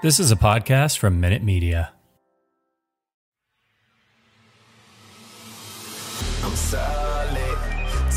This is a podcast from Minute Media. I'm solid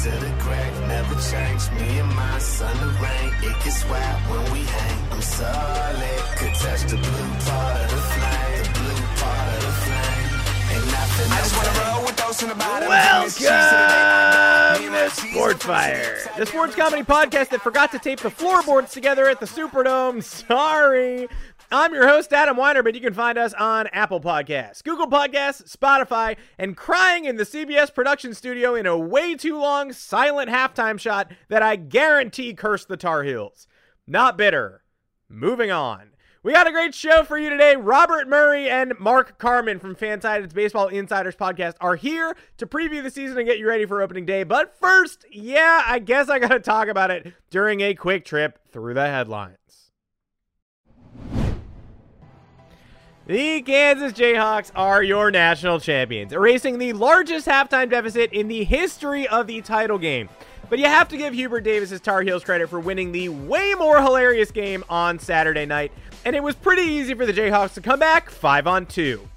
to the crack, never change. Me and my son, the rain, it gets wet when we hang. I'm solid, could touch the blue part of the flame, the blue part of the flame. Ain't nothing I just wanna roll with those in the bottom. Welcome to Sports Fire, the sports comedy podcast that forgot to tape the floorboards together at the Superdome. Sorry. I'm your host, Adam Weiner, but you can find us on Apple Podcasts, Google Podcasts, Spotify, and crying in the CBS production studio in a way too long silent halftime shot that I guarantee cursed the Tar Heels. Not bitter. Moving on. We got a great show for you today. Robert Murray and Mark Carman from Fansided's Baseball Insiders podcast are here to preview the season and get you ready for opening day. But first, yeah, I guess I got to talk about it during a quick trip through the headlines. The Kansas Jayhawks are your national champions, erasing the largest halftime deficit in the history of the title game. But you have to give Hubert Davis's Tar Heels credit for winning the way more hilarious game on Saturday night, and it was pretty easy for the Jayhawks to come back 5 on 2.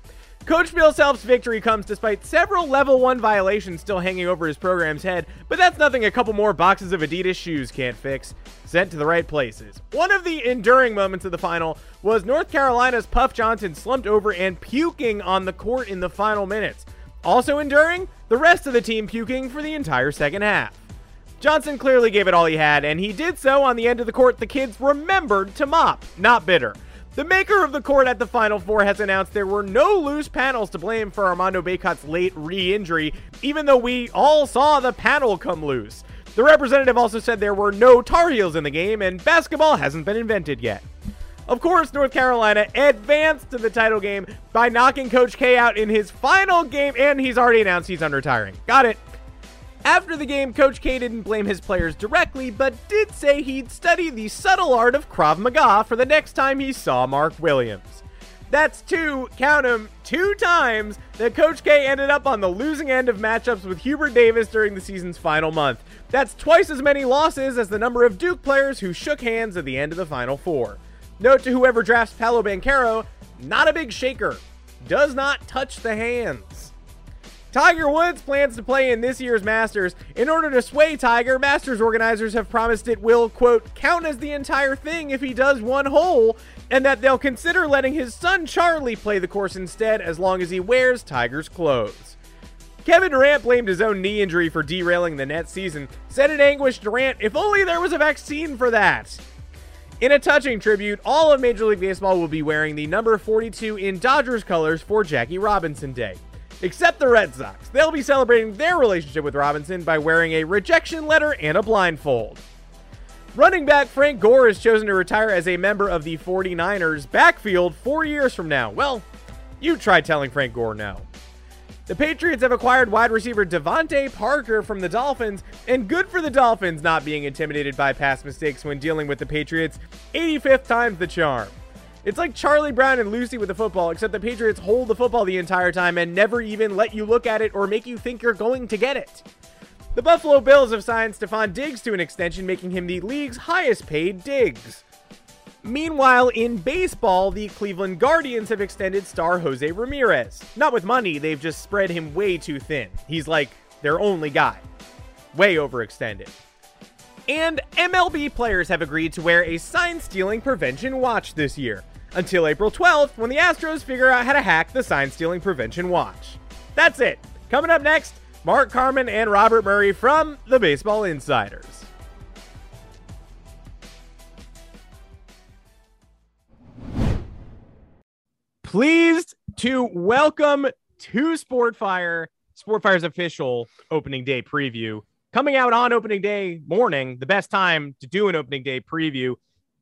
Coach Bill Self's victory comes despite several level 1 violations still hanging over his program's head, but that's nothing a couple more boxes of Adidas shoes can't fix. Sent to the right places. One of the enduring moments of the final was North Carolina's Puff Johnson slumped over and puking on the court in the final minutes. Also enduring, the rest of the team puking for the entire second half. Johnson clearly gave it all he had, and he did so on the end of the court the kids remembered to mop, not bitter. The maker of the court at the Final Four has announced there were no loose panels to blame for Armando Bacot's late re injury, even though we all saw the panel come loose. The representative also said there were no Tar Heels in the game, and basketball hasn't been invented yet. Of course, North Carolina advanced to the title game by knocking Coach K out in his final game, and he's already announced he's unretiring. Got it. After the game, Coach K didn't blame his players directly, but did say he'd study the subtle art of Krav Maga for the next time he saw Mark Williams. That's two, count 'em, two times that Coach K ended up on the losing end of matchups with Hubert Davis during the season's final month. That's twice as many losses as the number of Duke players who shook hands at the end of the Final Four. Note to whoever drafts Paolo Banchero, not a big shaker. Does not touch the hands. Tiger Woods plans to play in this year's Masters. In order to sway Tiger, Masters organizers have promised it will, quote, count as the entire thing if he does one hole, and that they'll consider letting his son Charlie play the course instead as long as he wears Tiger's clothes. Kevin Durant blamed his own knee injury for derailing the Nets season, said in anguish Durant, if only there was a vaccine for that. In a touching tribute, all of Major League Baseball will be wearing the number 42 in Dodgers colors for Jackie Robinson Day except the Red Sox. They'll be celebrating their relationship with Robinson by wearing a rejection letter and a blindfold. Running back Frank Gore has chosen to retire as a member of the 49ers backfield four years from now. Well, you try telling Frank Gore no. The Patriots have acquired wide receiver DeVante Parker from the Dolphins, and good for the Dolphins not being intimidated by past mistakes when dealing with the Patriots. 85th time's the charm. It's like Charlie Brown and Lucy with the football, except the Patriots hold the football the entire time and never even let you look at it or make you think you're going to get it. The Buffalo Bills have signed Stefon Diggs to an extension, making him the league's highest paid Diggs. Meanwhile, in baseball, the Cleveland Guardians have extended star Jose Ramirez. Not with money, they've just spread him way too thin. He's like their only guy. Way overextended. And MLB players have agreed to wear a sign stealing prevention watch this year until April 12th when the Astros figure out how to hack the sign stealing prevention watch. That's it. Coming up next, Mark Carman and Robert Murray from the Baseball Insiders. Pleased to welcome to Sportfire, Sportfire's official opening day preview. Coming out on opening day morning, the best time to do an opening day preview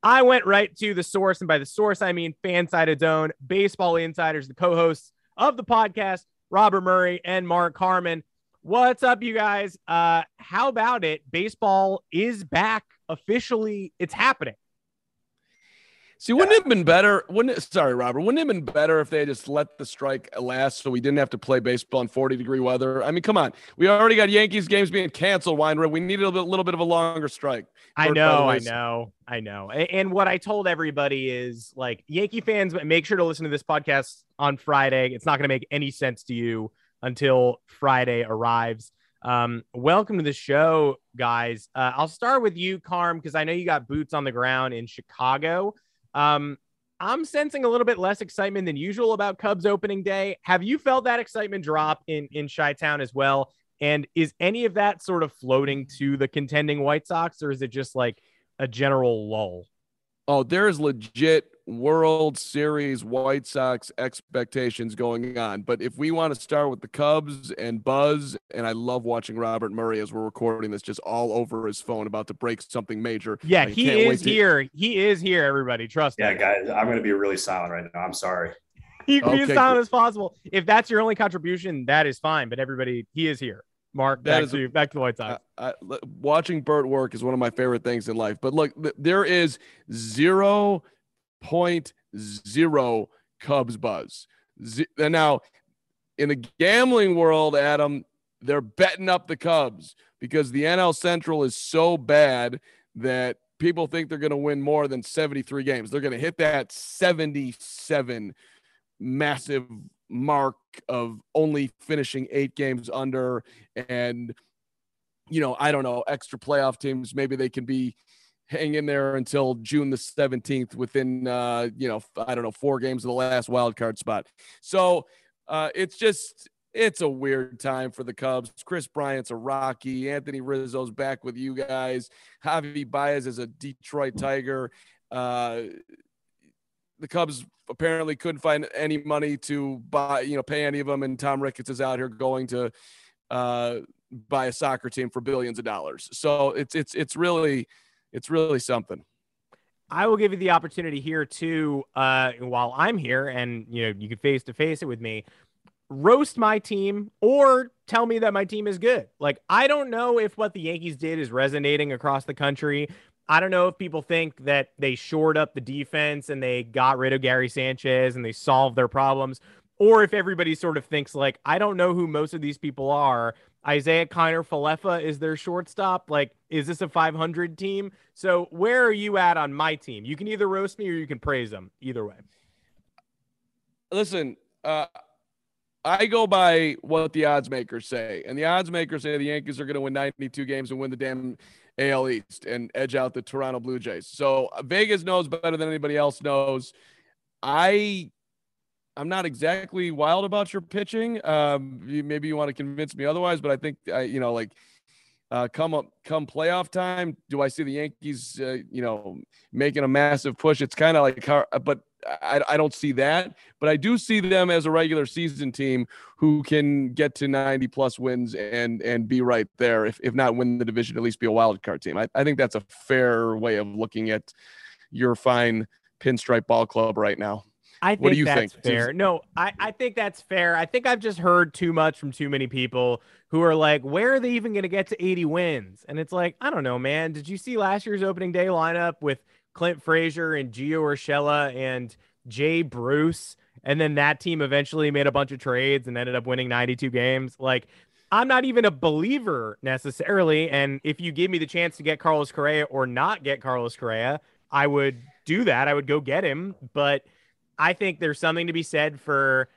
I went right to the source, and by the source, I mean Fansided Zone, Baseball Insiders, the co hosts of the podcast, Robert Murray and Mark Harmon. What's up, you guys? Uh, how about it? Baseball is back officially. It's happening. See, wouldn't it have been better? Wouldn't it, sorry, Robert, wouldn't it have been better if they just let the strike last so we didn't have to play baseball in 40 degree weather? I mean, come on. We already got Yankees games being canceled, Weinberg. We needed a little bit, little bit of a longer strike. I know, I know, I know. And what I told everybody is like, Yankee fans, make sure to listen to this podcast on Friday. It's not going to make any sense to you until Friday arrives. Um, welcome to the show, guys. Uh, I'll start with you, Carm, because I know you got boots on the ground in Chicago. Um, I'm sensing a little bit less excitement than usual about Cubs opening day. Have you felt that excitement drop in in Chi Town as well? And is any of that sort of floating to the contending White Sox, or is it just like a general lull? Oh, there's legit World Series White Sox expectations going on. But if we want to start with the Cubs and Buzz, and I love watching Robert Murray as we're recording this, just all over his phone about to break something major. Yeah, he is to... here. He is here. Everybody, trust yeah, me. Yeah, guys, I'm going to be really silent right now. I'm sorry. You can okay, be as silent as possible. If that's your only contribution, that is fine. But everybody, he is here. Mark, back to back to the White Sox. I, I, watching Bert work is one of my favorite things in life. But look, there is zero point zero Cubs buzz. Z- and now, in the gambling world, Adam, they're betting up the Cubs because the NL Central is so bad that people think they're going to win more than 73 games. They're going to hit that 77 massive mark of only finishing eight games under. And, you know, I don't know, extra playoff teams, maybe they can be hang in there until June the 17th within uh, you know, I don't know, four games of the last wild card spot. So uh, it's just it's a weird time for the Cubs. Kris Bryant's a Rocky. Anthony Rizzo's back with you guys. Javi Baez is a Detroit Tiger. Uh, the Cubs apparently couldn't find any money to buy, you know, pay any of them, and Tom Ricketts is out here going to uh, buy a soccer team for billions of dollars. So it's it's it's really it's really something. I will give you the opportunity here too, uh, while I'm here, and you know you can face to face it with me. Roast my team or tell me that my team is good. Like I don't know if what the Yankees did is resonating across the country. I don't know if people think that they shored up the defense and they got rid of Gary Sanchez and they solved their problems, or if everybody sort of thinks like I don't know who most of these people are Isiah Kiner Falefa is their shortstop. Like, is this a 500 team? So, where are you at on my team? You can either roast me or you can praise them. Either way. Listen, uh, I go by what the odds makers say, and the odds makers say the Yankees are going to win 92 games and win the damn AL East and edge out the Toronto Blue Jays. So Vegas knows better than anybody else knows. I I'm not exactly wild about your pitching. Um, maybe you want to convince me otherwise, but I think I, you know, like uh, come up, come playoff time, do I see the Yankees, uh, you know, making a massive push? It's kind of like, but I, I don't see that. But I do see them as a regular season team who can get to 90 plus wins and and be right there. If if not win the division, at least be a wild card team. I, I think that's a fair way of looking at your fine pinstripe ball club right now. I think what do you that's think? fair. No, I, I think that's fair. I think I've just heard too much from too many people who are like, where are they even going to get to 80 wins? And it's like, I don't know, man. Did you see last year's opening day lineup with Clint Frazier and Gio Urshela and Jay Bruce? And then that team eventually made a bunch of trades and ended up winning 92 games. Like, I'm not even a believer necessarily. And if you give me the chance to get Carlos Correa or not get Carlos Correa, I would do that. I would go get him. But I think there's something to be said for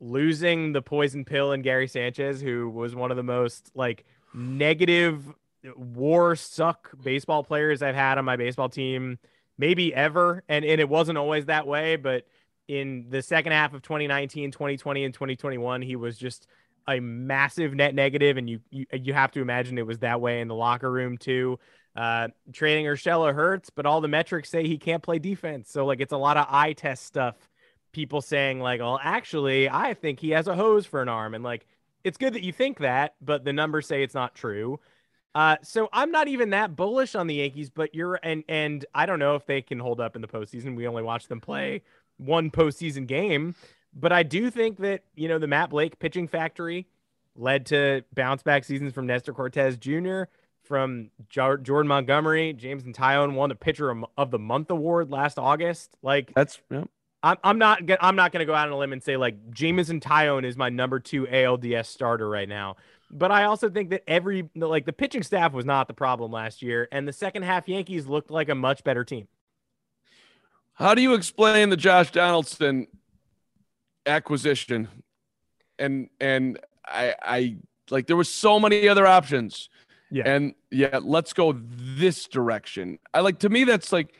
losing the poison pill in Gary Sanchez, who was one of the most like negative war suck baseball players I've had on my baseball team, maybe ever. And and it wasn't always that way, but in the second half of 2019, 2020, and 2021, he was just a massive net negative, and you you, you have to imagine it was that way in the locker room too. Uh, trading Urshela hurts, but all the metrics say he can't play defense. So like it's a lot of eye test stuff. People saying like, well, actually, I think he has a hose for an arm, and like it's good that you think that, but the numbers say it's not true. Uh, so I'm not even that bullish on the Yankees, but you're and and I don't know if they can hold up in the postseason. We only watched them play one postseason game, but I do think that you know the Matt Blake pitching factory led to bounce back seasons from Nestor Cortes Jr., from Jordan Montgomery, Jameson Taillon won the Pitcher of the Month award last August. Like that's yeah. I'm, I'm not I'm not gonna go out on a limb and say like Jameson Taillon is my number two ALDS starter right now. But I also think that every like the pitching staff was not the problem last year, and the second half Yankees looked like a much better team. How do you explain the Josh Donaldson acquisition? And and I I like there was so many other options. Yeah. And yeah, let's go this direction. I like to me that's like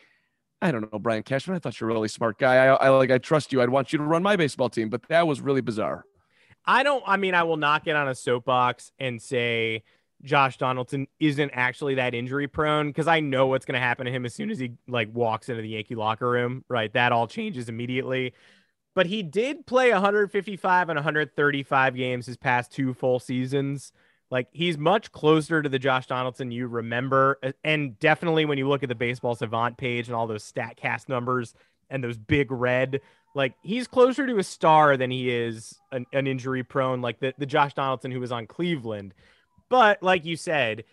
I don't know, Brian Cashman. I thought you're a really smart guy. I, I like I trust you. I'd want you to run my baseball team, but that was really bizarre. I don't I mean I will not get on a soapbox and say Josh Donaldson isn't actually that injury prone because I know what's going to happen to him as soon as he like walks into the Yankee locker room, right? That all changes immediately. But he did play 155 and 135 games his past two full seasons. Like he's much closer to the Josh Donaldson you remember. And definitely when you look at the baseball savant page and all those StatCast numbers and those big red, like he's closer to a star than he is an, an injury prone, like the, the Josh Donaldson who was on Cleveland. But like you said,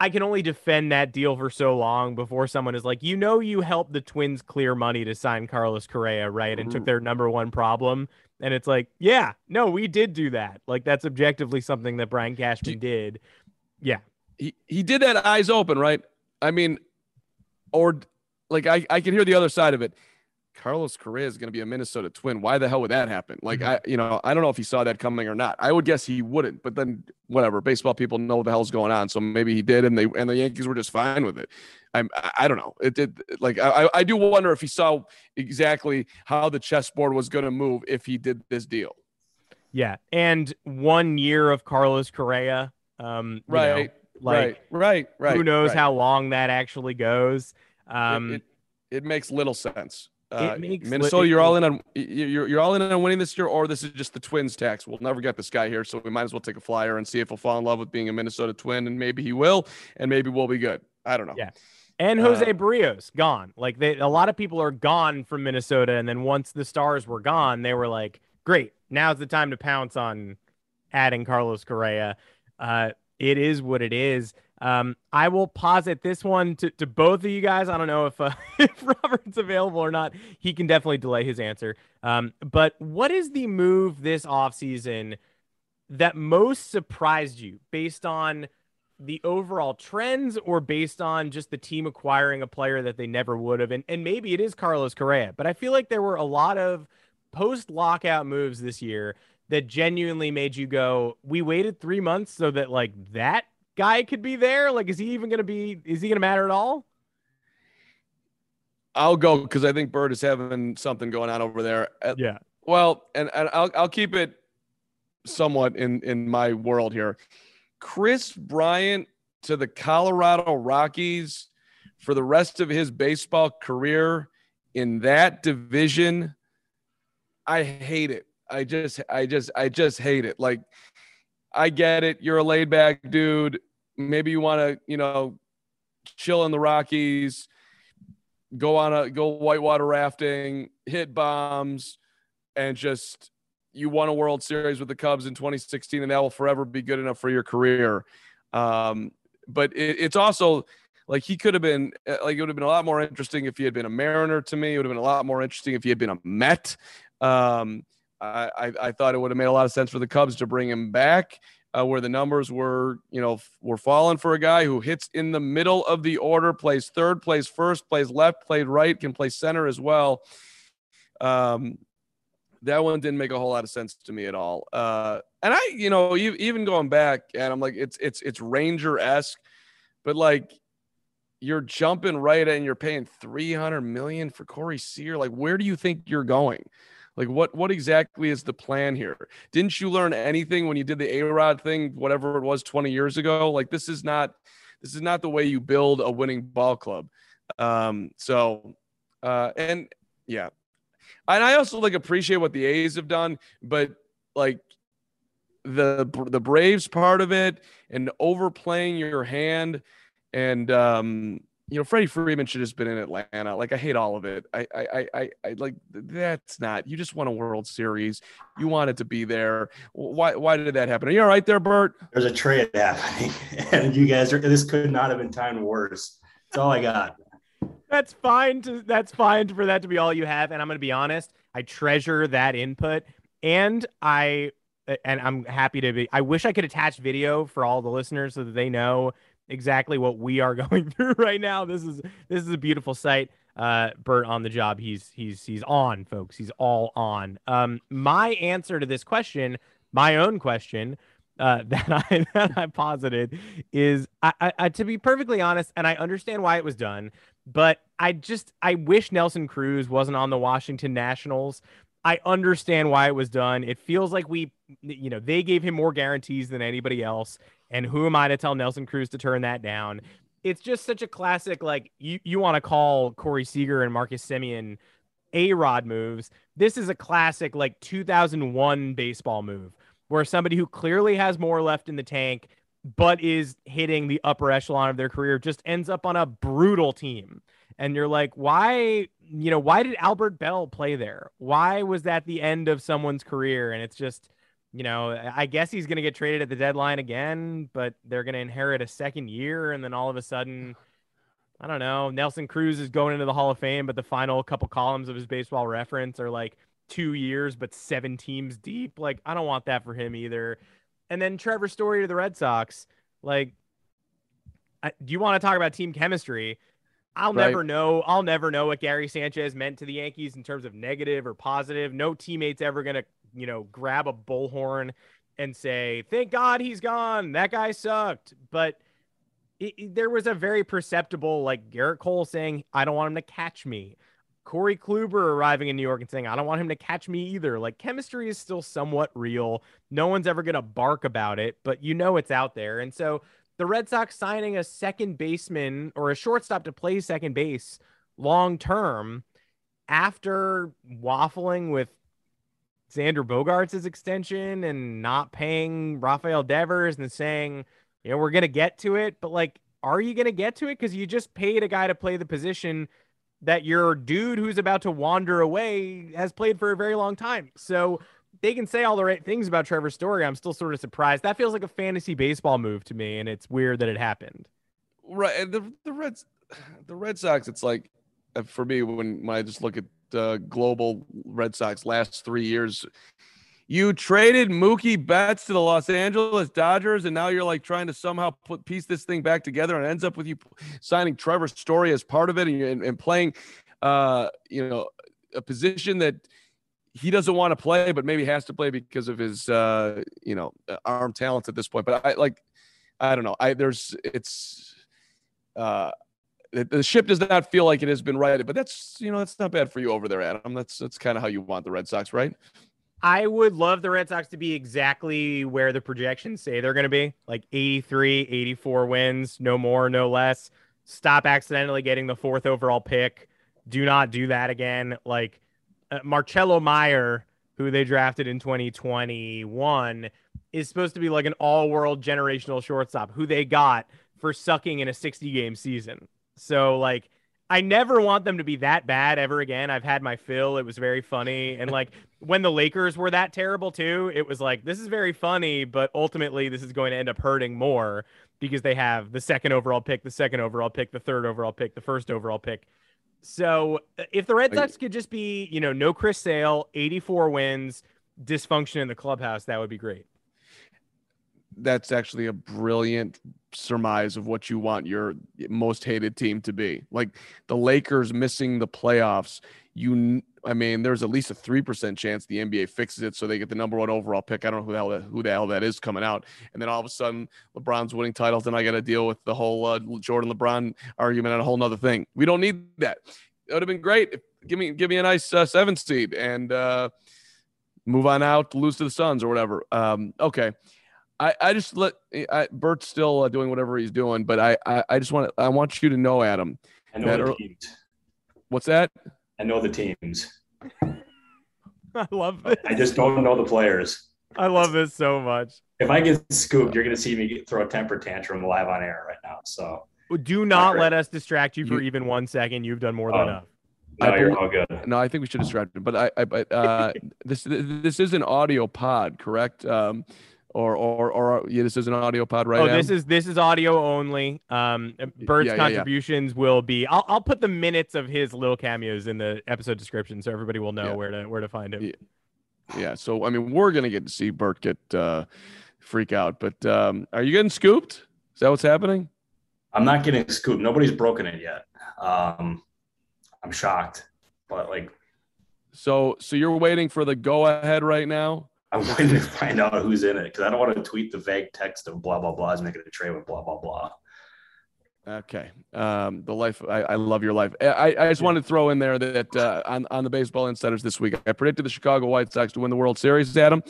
I can only defend that deal for so long before someone is like, you know, you helped the Twins clear money to sign Carlos Correa, right? And took mm-hmm. their number one problem. And it's like, yeah, no, we did do that. Like that's objectively something that Brian Cashman did. Yeah. He he did that eyes open, right? I mean, or like I, I can hear the other side of it. Carlos Correa is going to be a Minnesota Twin. Why the hell would that happen? Like mm-hmm. I, you know, I don't know if he saw that coming or not. I would guess he wouldn't, but then whatever. Baseball people know what the hell's going on, so maybe he did, and they and the Yankees were just fine with it. I'm, I don't know. It did like I, I do wonder if he saw exactly how the chessboard was going to move if he did this deal. Yeah, and one year of Carlos Correa, um, right, know, like, right, right, right. Who knows right. how long that actually goes? Um, it, it, it makes little sense. Uh, Minnesota, li- you're all in on you're you're all in on winning this year, or this is just the Twins tax. We'll never get this guy here, so we might as well take a flyer and see if he'll fall in love with being a Minnesota Twin, and maybe he will, and maybe we'll be good. I don't know. Yeah. And Jose uh, Berrios gone. Like they, a lot of people are gone from Minnesota, and then once the stars were gone, they were like, "Great, now's the time to pounce on adding Carlos Correa." Uh, it is what it is. Um, I will posit this one to, to both of you guys. I don't know if, uh, if Robert's available or not. He can definitely delay his answer. Um, but what is the move this offseason that most surprised you based on the overall trends or based on just the team acquiring a player that they never would have? And, and maybe it is Carlos Correa, but I feel like there were a lot of post lockout moves this year that genuinely made you go, we waited three months so that like that guy could be there? Like, is he even going to be? Is he going to matter at all? I'll go because I think Bird is having something going on over there. Uh, yeah. Well, and, and I'll I'll keep it somewhat in in my world here. Kris Bryant to the Colorado Rockies for the rest of his baseball career in that division. I hate it. I just I just I just hate it. Like I get it. You're a laid back dude. Maybe you want to, you know, chill in the Rockies, go on a go whitewater rafting, hit bombs, and just you won a World Series with the Cubs in 2016, and that will forever be good enough for your career. Um, but it, it's also like he could have been like it would have been a lot more interesting if he had been a Mariner to me. It would have been a lot more interesting if he had been a Met. Um, I, I thought it would have made a lot of sense for the Cubs to bring him back, uh, where the numbers were, you know, were falling for a guy who hits in the middle of the order, plays third, plays first, plays left, played right, can play center as well. Um, that one didn't make a whole lot of sense to me at all. Uh, and I, you know, even going back, and I'm like, it's it's it's Ranger esque, but like you're jumping right and you're paying 300 million for Corey Seager. Like, where do you think you're going? Like what what exactly is the plan here? Didn't you learn anything when you did the A-Rod thing, whatever it was 20 years ago? Like this is not this is not the way you build a winning ball club. Um, so uh, and yeah. And I also like appreciate what the A's have done, but like the the Braves part of it and overplaying your hand and um you know Freddie Freeman should have just been in Atlanta. Like I hate all of it. I I I, I like that's not. You just won a World Series. You wanted to be there. Why why did that happen? Are you all right there, Bert? There's a trade happening, and you guys are. This could not have been timed worse. That's all I got. That's fine. To, that's fine for that to be all you have. And I'm going to be honest. I treasure that input, and I and I'm happy to be. I wish I could attach video for all the listeners so that they know exactly what we are going through right now. This is this is a beautiful sight. Uh, Bert on the job. He's he's he's on, folks. He's all on. Um, my answer to this question, my own question, uh, that I that I posited is I, I, I to be perfectly honest, and I understand why it was done, but I just I wish Nelson Cruz wasn't on the Washington Nationals. I understand why it was done. It feels like we, you know, they gave him more guarantees than anybody else. And who am I to tell Nelson Cruz to turn that down? It's just such a classic, like you, you want to call Corey Seager and Marcus Semien A Rod moves. This is a classic, like 2001 baseball move where somebody who clearly has more left in the tank, but is hitting the upper echelon of their career just ends up on a brutal team. And you're like, why, you know, why did Albert Belle play there? Why was that the end of someone's career? And it's just, you know, I guess he's going to get traded at the deadline again, but they're going to inherit a second year. And then all of a sudden, I don't know, Nelson Cruz is going into the Hall of Fame, but the final couple columns of his baseball reference are like two years, but seven teams deep. Like, I don't want that for him either. And then Trevor Story to the Red Sox. Like, I, do you want to talk about team chemistry? I'll right. never know. I'll never know what Gary Sanchez meant to the Yankees in terms of negative or positive. No teammate's ever going to you know, grab a bullhorn and say, "Thank God he's gone. That guy sucked." But it, it, there was a very perceptible, like Gerrit Cole saying, "I don't want him to catch me." Corey Kluber arriving in New York and saying, "I don't want him to catch me either." Like chemistry is still somewhat real. No one's ever gonna bark about it, but you know it's out there. And so the Red Sox signing a second baseman or a shortstop to play second base long term after waffling with Xander Bogaerts' extension and not paying Rafael Devers and saying, you know, we're going to get to it. But like, are you going to get to it? Because you just paid a guy to play the position that your dude who's about to wander away has played for a very long time. So they can say all the right things about Trevor Story. I'm still sort of surprised. That feels like a fantasy baseball move to me, and it's weird that it happened. Right. And the the Reds, the Red Sox. It's like uh, for me when, when I just look at uh, global Red Sox last three years. You traded Mookie Betts to the Los Angeles Dodgers, and now you're like trying to somehow put piece this thing back together, and ends up with you signing Trevor Story as part of it, and, and, and playing, uh, you know, a position that he doesn't want to play, but maybe has to play because of his, uh, you know, arm talent at this point. But I like, I don't know. I there's it's. Uh, the ship does not feel like it has been righted, but that's you know that's not bad for you over there, Adam. That's that's kind of how you want the Red Sox, right? I would love the Red Sox to be exactly where the projections say they're going to be, like 83, 84 wins, no more, no less. Stop accidentally getting the fourth overall pick. Do not do that again. Like uh, Marcelo Meyer, who they drafted in 2021, is supposed to be like an all-world generational shortstop who they got for sucking in a 60 game season. So like I never want them to be that bad ever again. I've had my fill. It was very funny. And like when the Lakers were that terrible too, it was like this is very funny, but ultimately this is going to end up hurting more because they have the second overall pick, the second overall pick, the third overall pick, the first overall pick. So uh, if the Red Sox could just be, you know, no Chris Sale, 84 wins, dysfunction in the clubhouse, that would be great that's actually a brilliant surmise of what you want your most hated team to be. Like the Lakers missing the playoffs, you I mean, there's at least a three percent chance the NBA fixes it so they get the number one overall pick. I don't know who the hell that, who the hell that is coming out, and then all of a sudden LeBron's winning titles, and I got to deal with the whole uh, Jordan LeBron argument and a whole nother thing. We don't need that. It would have been great. If, give me give me a nice uh, seven seed and uh, move on out, lose to the Suns or whatever. Um, okay. I, I just let I, Bert's still uh, doing whatever he's doing, but I, I, I just want I want you to know, Adam. I know the teams. What's that? I know the teams. I love this. I just don't know the players. I love this so much. If I get scooped, you're gonna see me get, throw a temper tantrum live on air right now. So Do not let us distract you for You- even one second. You've done more than Oh. enough. no, I you're believe- all good. No, I think we should distract him. But I, I but uh, this this is an audio pod, correct? Um, or or or yeah, this is an audio pod, right? oh, this is this is audio only. Um, Bert's yeah, yeah. contributions will be. I'll I'll put the minutes of his little cameos in the episode description, so everybody will know Yeah. where to where to find him. Yeah. yeah. So I mean, we're gonna get to see Bert get uh, freak out. But um, are you getting scooped? Is that what's happening? I'm not getting scooped. Nobody's broken it yet. Um, I'm shocked, but like So so you're waiting for the go ahead right now? I'm waiting to find out who's in it because I don't want to tweet the vague text of blah blah blah is making a trade with blah blah blah. Okay. Um, the life I, I love your life. I, I just wanted to throw in there that uh, on on the baseball insiders this week, I predicted the Chicago White Sox to win the World Series. Adam,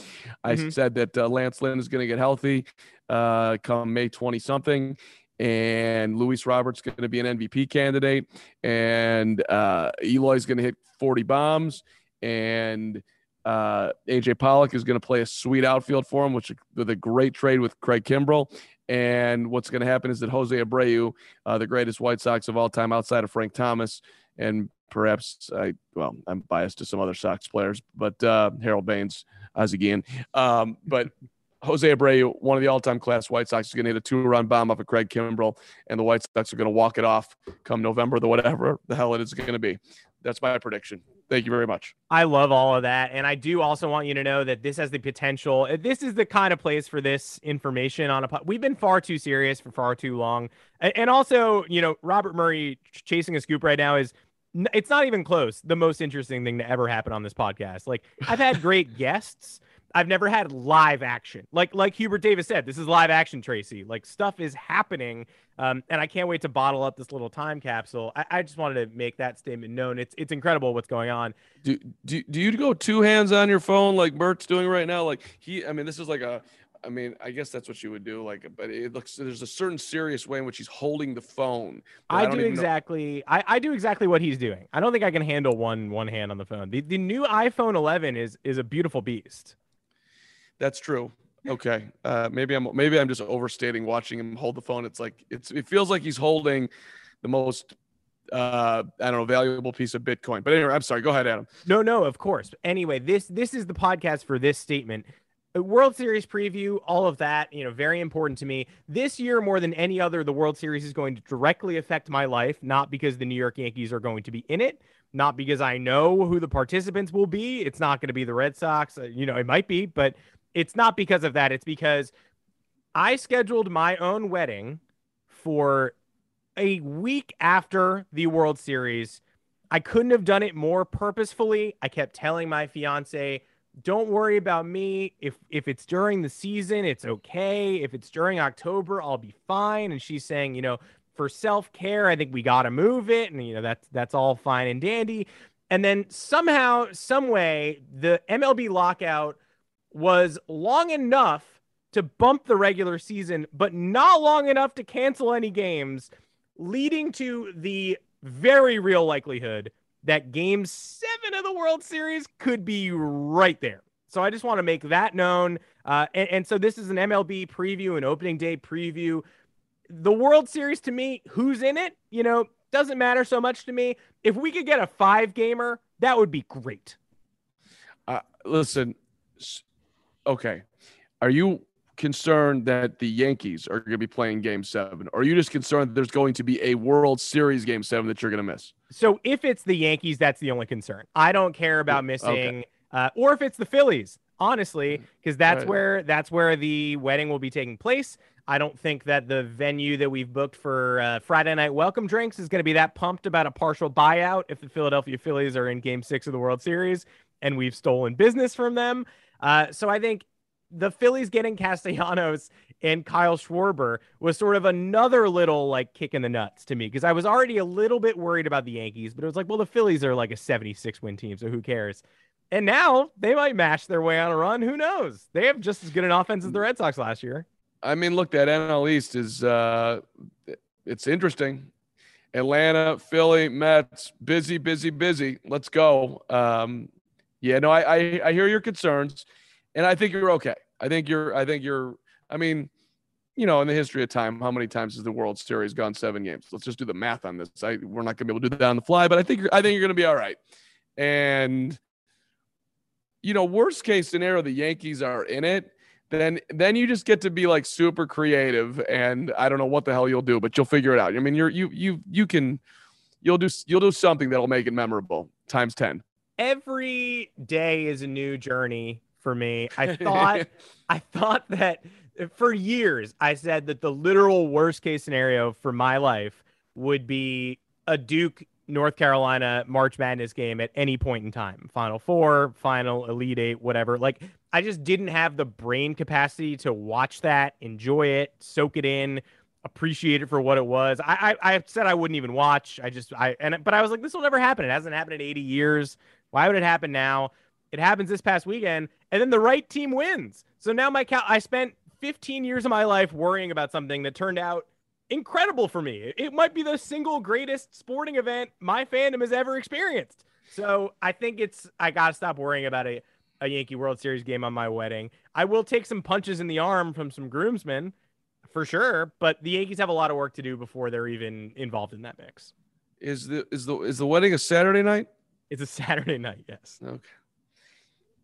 I Mhm. said that uh, Lance Lynn is going to get healthy uh, come May twenty something, and Luis Roberts going to be an MVP candidate, and uh, Eloy's going to hit forty bombs, and uh, AJ Pollock is going to play a sweet outfield for him, which with a great trade with Craig Kimbrel. And what's going to happen is that Jose Abreu, uh, the greatest White Sox of all time outside of Frank Thomas, and perhaps I well I'm biased to some other Sox players, but uh, Harold Baines, Ozzie Guillen, um, but Jose Abreu, one of the all-time class White Sox, is going to hit a two-run bomb off of Craig Kimbrel, and the White Sox are going to walk it off come November, the whatever the hell it is going to be. That's my prediction. Thank you very much. I love all of that. And I do also want you to know that this has the potential. uh, This is the kind of place for this information on a pod. We've been far too serious for far too long. And also, you know, Robert Murray chasing a scoop right now is it's not even close. The most interesting thing to ever happen on this podcast. Like I've had great guests. I've never had live action. Like like Hubert Davis said, this is live action, Tracy. Like stuff is happening. Um, and I can't wait to bottle up this little time capsule. I, I just wanted to make that statement known. It's it's incredible what's going on. Do, do do you go two hands on your phone like Bert's doing right now? Like he, I mean, this is like a, I mean, I guess that's what you would do. Like, but it looks there's a certain serious way in which he's holding the phone. I, don't know- exactly. I, I do exactly what he's doing. I don't think I can handle one one hand on the phone. The the new iPhone 11 is is a beautiful beast. That's true. Okay, uh, maybe I'm maybe I'm just overstating watching him hold the phone. It's like it's it feels like he's holding the most uh, I don't know valuable piece of Bitcoin. But anyway, I'm sorry. Go ahead, Adam. No, no, of course. Anyway, this this is the podcast for this statement. World Series preview, all of that, you know, very important to me. This year, more than any other, the World Series is going to directly affect my life, not because the New York Yankees are going to be in it, not because I know who the participants will be. It's not going to be the Red Sox. Uh, You know, it might be, but it's not because of that. It's because I scheduled my own wedding for a week after the World Series. I couldn't have done it more purposefully. I kept telling my fiance, "Don't worry about me. If if it's during the season, it's okay. If it's during October, I'll be fine." And she's saying, "You know, for self-care, I think we got to move it." And you know, that's that's all fine and dandy. And then somehow, some way, the MLB lockout was long enough to bump the regular season, but not long enough to cancel any games, leading to the very real likelihood that game seven of the World Series could be right there. So I just want to make that known. Uh, and, and so this is an MLB preview, an opening day preview. The World Series to me, who's in it, you know, doesn't matter so much to me. If we could get a five gamer, that would be great. Uh, listen, okay. Are you concerned that the Yankees are going to be playing Game Seven, or are you just concerned that there's going to be a World Series Game Seven that you're going to miss? So if it's the Yankees, that's the only concern. I don't care about missing, Okay. uh, or if it's the Phillies, honestly, because that's Right. where that's where the wedding will be taking place. I don't think that the venue that we've booked for uh, Friday night welcome drinks is going to be that pumped about a partial buyout if the Philadelphia Phillies are in Game Six of the World Series and we've stolen business from them. Uh, so I think the Phillies getting Castellanos and Kyle Schwarber was sort of another little like kick in the nuts to me because I was already a little bit worried about the Yankees, but it was like, well, the Phillies are like a 76 win team, so who cares? And now they might mash their way on a run. Who knows? They have just as good an offense as the Red Sox last year. I mean, look, that NL East is uh, it's interesting. Atlanta, Philly, Mets, busy, busy, busy. Let's go. Um, yeah, no, I, I I hear your concerns, and I think you're okay. I think you're. I think you're. I mean, you know, in the history of time, how many times has the World Series gone seven games? Let's just do the math on this. I, we're not going to be able to do that on the fly, but I think I think you're going to be all right. And you know, worst case scenario, the Yankees are in it. Then, then you just get to be like super creative, and I don't know what the hell you'll do, but you'll figure it out. I mean, you're you you you can, you'll do you'll do something that'll make it memorable times ten. Every day is a new journey for me. I thought I thought that for years I said that the literal worst case scenario for my life would be a Duke North Carolina March Madness game at any point in time. Final Four, final Elite 8, whatever. Like I just didn't have the brain capacity to watch that, enjoy it, soak it in, appreciate it for what it was. I I, I said I wouldn't even watch. I just I and but I was like this will never happen. It hasn't happened in 80 years. Why would it happen now? It happens this past weekend and then the right team wins. So now my cal- I spent 15 years of my life worrying about something that turned out incredible for me. It might be the single greatest sporting event my fandom has ever experienced. So I think it's I gotta stop worrying about a, a Yankee World Series game on my wedding. I will take some punches in the arm from some groomsmen for sure, but the Yankees have a lot of work to do before they're even involved in that mix. Is the is the is the wedding a Saturday night? It's a Saturday night, yes. Okay.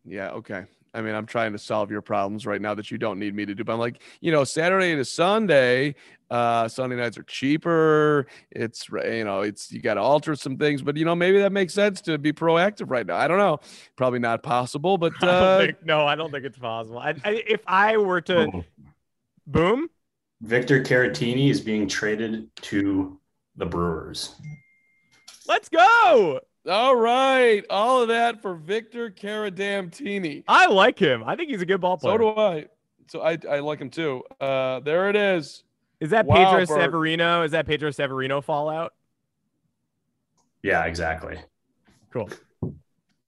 Yeah, okay. I mean, I'm trying to solve your problems right now that you don't need me to do. But I'm like, you know, Saturday to Sunday, uh, Sunday nights are cheaper. It's you know, it's you got to alter some things, but you know, maybe that makes sense to be proactive right now. I don't know, probably not possible, but uh, don't think, no, I don't think it's possible. I, I, if I were to, Oh. boom, Victor Caratini is being traded to the Brewers. let's go. All right, all of that for Victor Caratini. I like him. I think he's a good ball player. So do I. So I, I like him too. Uh, there it is. Is that Wow, Pedro Bert. Severino? Is that Pedro Severino fallout? Yeah, exactly. Cool.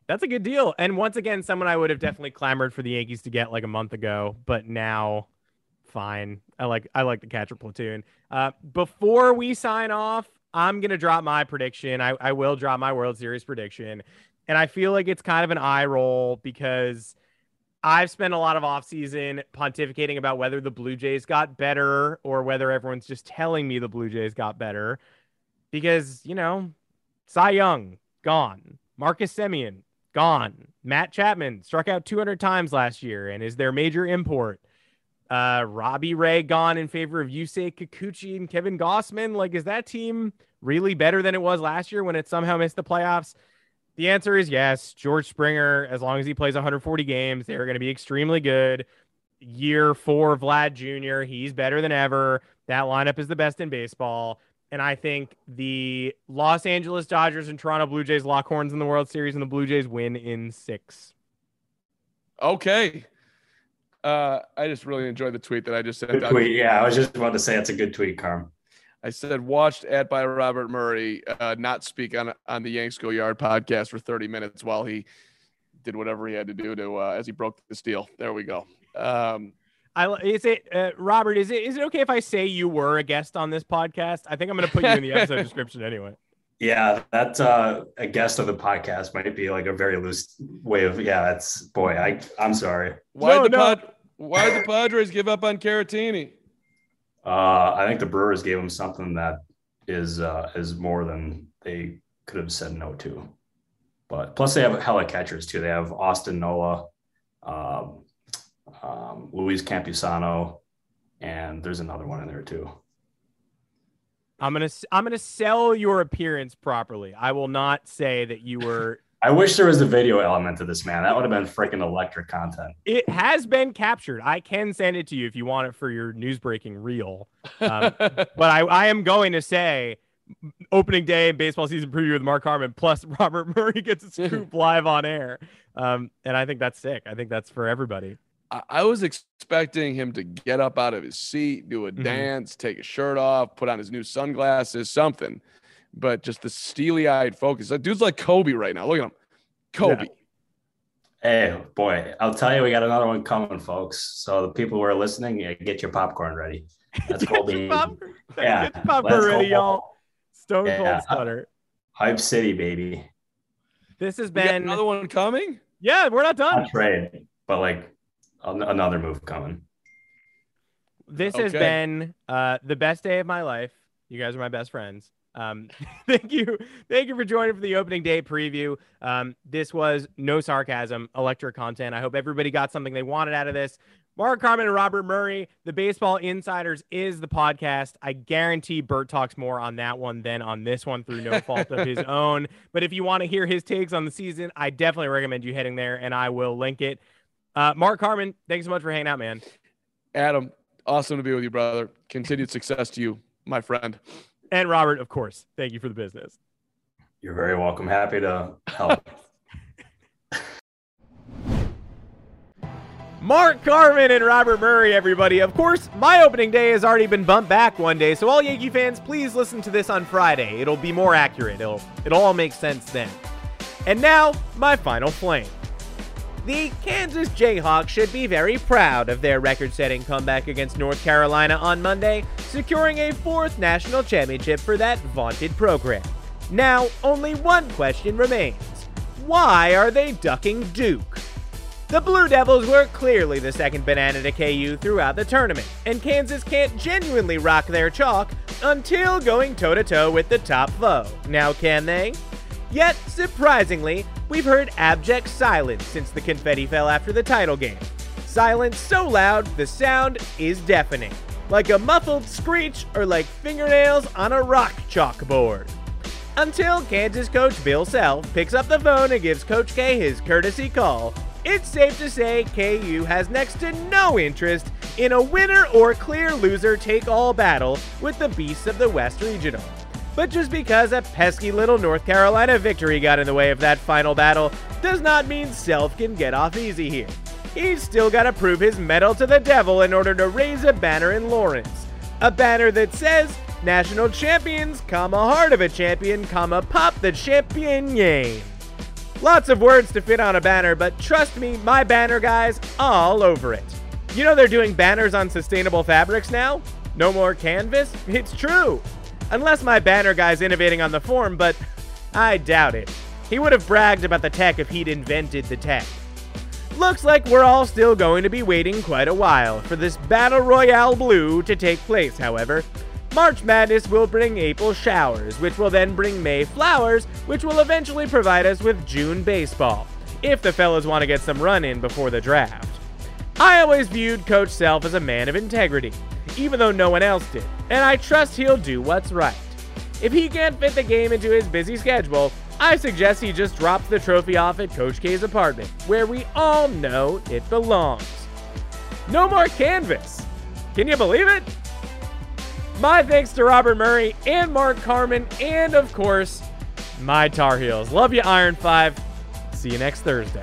That's a good deal. And once again, someone I would have definitely clamored for the Yankees to get like a month ago, but now fine. I like I like the catcher platoon. Uh, before we sign off, I'm gonna drop my prediction. I, I will drop my World Series prediction. And I feel like it's kind of an eye roll because I've spent a lot of offseason pontificating about whether the Blue Jays got better or whether everyone's just telling me the Blue Jays got better. Because, you know, Cy Young, gone. Marcus Semien, gone. Matt Chapman struck out 200 times last year and is their major import. Uh, Robbie Ray gone in favor of Yusei Kikuchi and Kevin Gausman. Like, is that team really better than it was last year when it somehow missed the playoffs? The answer is yes. George Springer, as long as he plays 140 games, they're going to be extremely good. Year four, Vlad Jr., he's better than ever. That lineup is the best in baseball. And I think the Los Angeles Dodgers and Toronto Blue Jays lock horns in the World Series, and the Blue Jays win in six. Okay. Uh, I just really enjoyed the tweet that I just sent Good out. tweet. Yeah, I was just about to say it's a good tweet, Carm. I said watched at by Robert Murray uh, not speak on on the Yanks Go Yard podcast for 30 minutes while he did whatever he had to do to uh, as he broke the steel. There we go. Um, I is it uh, Robert? Is it is it okay if I say you were a guest on this podcast? I think I'm going to put you in the episode description anyway. Yeah, that's uh, a guest of the podcast might be like a very loose way of. Yeah, that's boy. I I'm sorry. why No, the no. Pad- why did the Padres give up on Caratini? Uh, I think the Brewers gave him something that is uh, is more than they could have said no to. But plus, they have hella catchers too. They have Austin Nola, um, um, Luis Campusano, and there's another one in there too. I'm gonna s- I'm gonna sell your appearance properly. I will not say that you were. I wish there was a video element to this, man. That would have been freaking electric content. It has been captured. I can send it to you if you want it for your news breaking reel. Um, but I, I am going to say opening day baseball season preview with Mark Harmon plus Robert Murray gets a scoop live on air. Um, and I think that's sick. I think that's for everybody. I, I was expecting him to get up out of his seat, do a Mhm. dance, take his shirt off, put on his new sunglasses, something. But just the steely eyed focus. That dude's like Kobe right now. Look at him. Kobe. Hey, boy, I'll tell you, we got another one coming, folks. So the people who are listening, yeah, get your popcorn ready. That's Get your Colby. popcorn- Yeah, Get your popcorn let's ready, y'all. Stone Yeah. Cold Stunner. Hype City, baby. This has We got been another one coming. yeah. We're not done. Not trade, but like an- another move coming. This has been uh, the best day of my life. You guys are my best friends. Um, thank you, thank you for joining for the opening day preview. Um, this was no sarcasm, electric content. I hope everybody got something they wanted out of this. Mark Carman and Robert Murray, the Baseball Insiders, is the podcast. I guarantee Bert talks more on that one than on this one through no fault of his own. But if you want to hear his takes on the season, I definitely recommend you heading there, and I will link it. Uh, Mark Carman, thanks so much for hanging out, man. Adam, awesome to be with you, brother. Continued success to you, my friend. And Robert, of course, thank you for the business. You're very welcome. Happy to help. Mark Carman and Robert Murray, everybody. Of course, my opening day has already been bumped back one day, so all Yankee fans, please listen to this on Friday. It'll be more accurate. It'll it'll all make sense then. And now, my final flame. The Kansas Jayhawks should be very proud of their record-setting comeback against North Carolina on Monday, securing a fourth national championship for that vaunted program. Now, only one question remains. Why are they ducking Duke? The Blue Devils were clearly the second banana to KU throughout the tournament, and Kansas can't genuinely rock their chalk until going toe to toe with the top foe. Now, can they? Yet, surprisingly, we've heard abject silence since the confetti fell after the title game. Silence so loud the sound is deafening, like a muffled screech or like fingernails on a rock chalkboard. Until Kansas coach Bill Self picks up the phone and gives Coach K his courtesy call, it's safe to say KU has next to no interest in a winner or clear loser take all battle with the beasts of the West Regional. But just because a pesky little North Carolina victory got in the way of that final battle does not mean Self can get off easy here. He's still got to prove his mettle to the devil in order to raise a banner in Lawrence. A banner that says, National Champions, comma, heart of a champion, comma, pop the champion game. Lots of words to fit on a banner, but trust me, my banner guys, all over it. You know they're doing banners on sustainable fabrics now? No more canvas? It's true. Unless my banner guy's innovating on the form, but I doubt it. He would have bragged about the tech if he'd invented the tech. Looks like we're all still going to be waiting quite a while for this Battle Royale Blue to take place, however. March Madness will bring April showers, which will then bring May flowers, which will eventually provide us with June baseball, if the fellas want to get some run in before the draft. I always viewed Coach Self as a man of integrity, even though no one else did, and I trust he'll do what's right. If he can't fit the game into his busy schedule, I suggest he just drops the trophy off at Coach K's apartment, where we all know it belongs. No more canvas! Can you believe it? My thanks to Robert Murray and Mark Carman, and of course, my Tar Heels. Love you, Iron 5. See you next Thursday.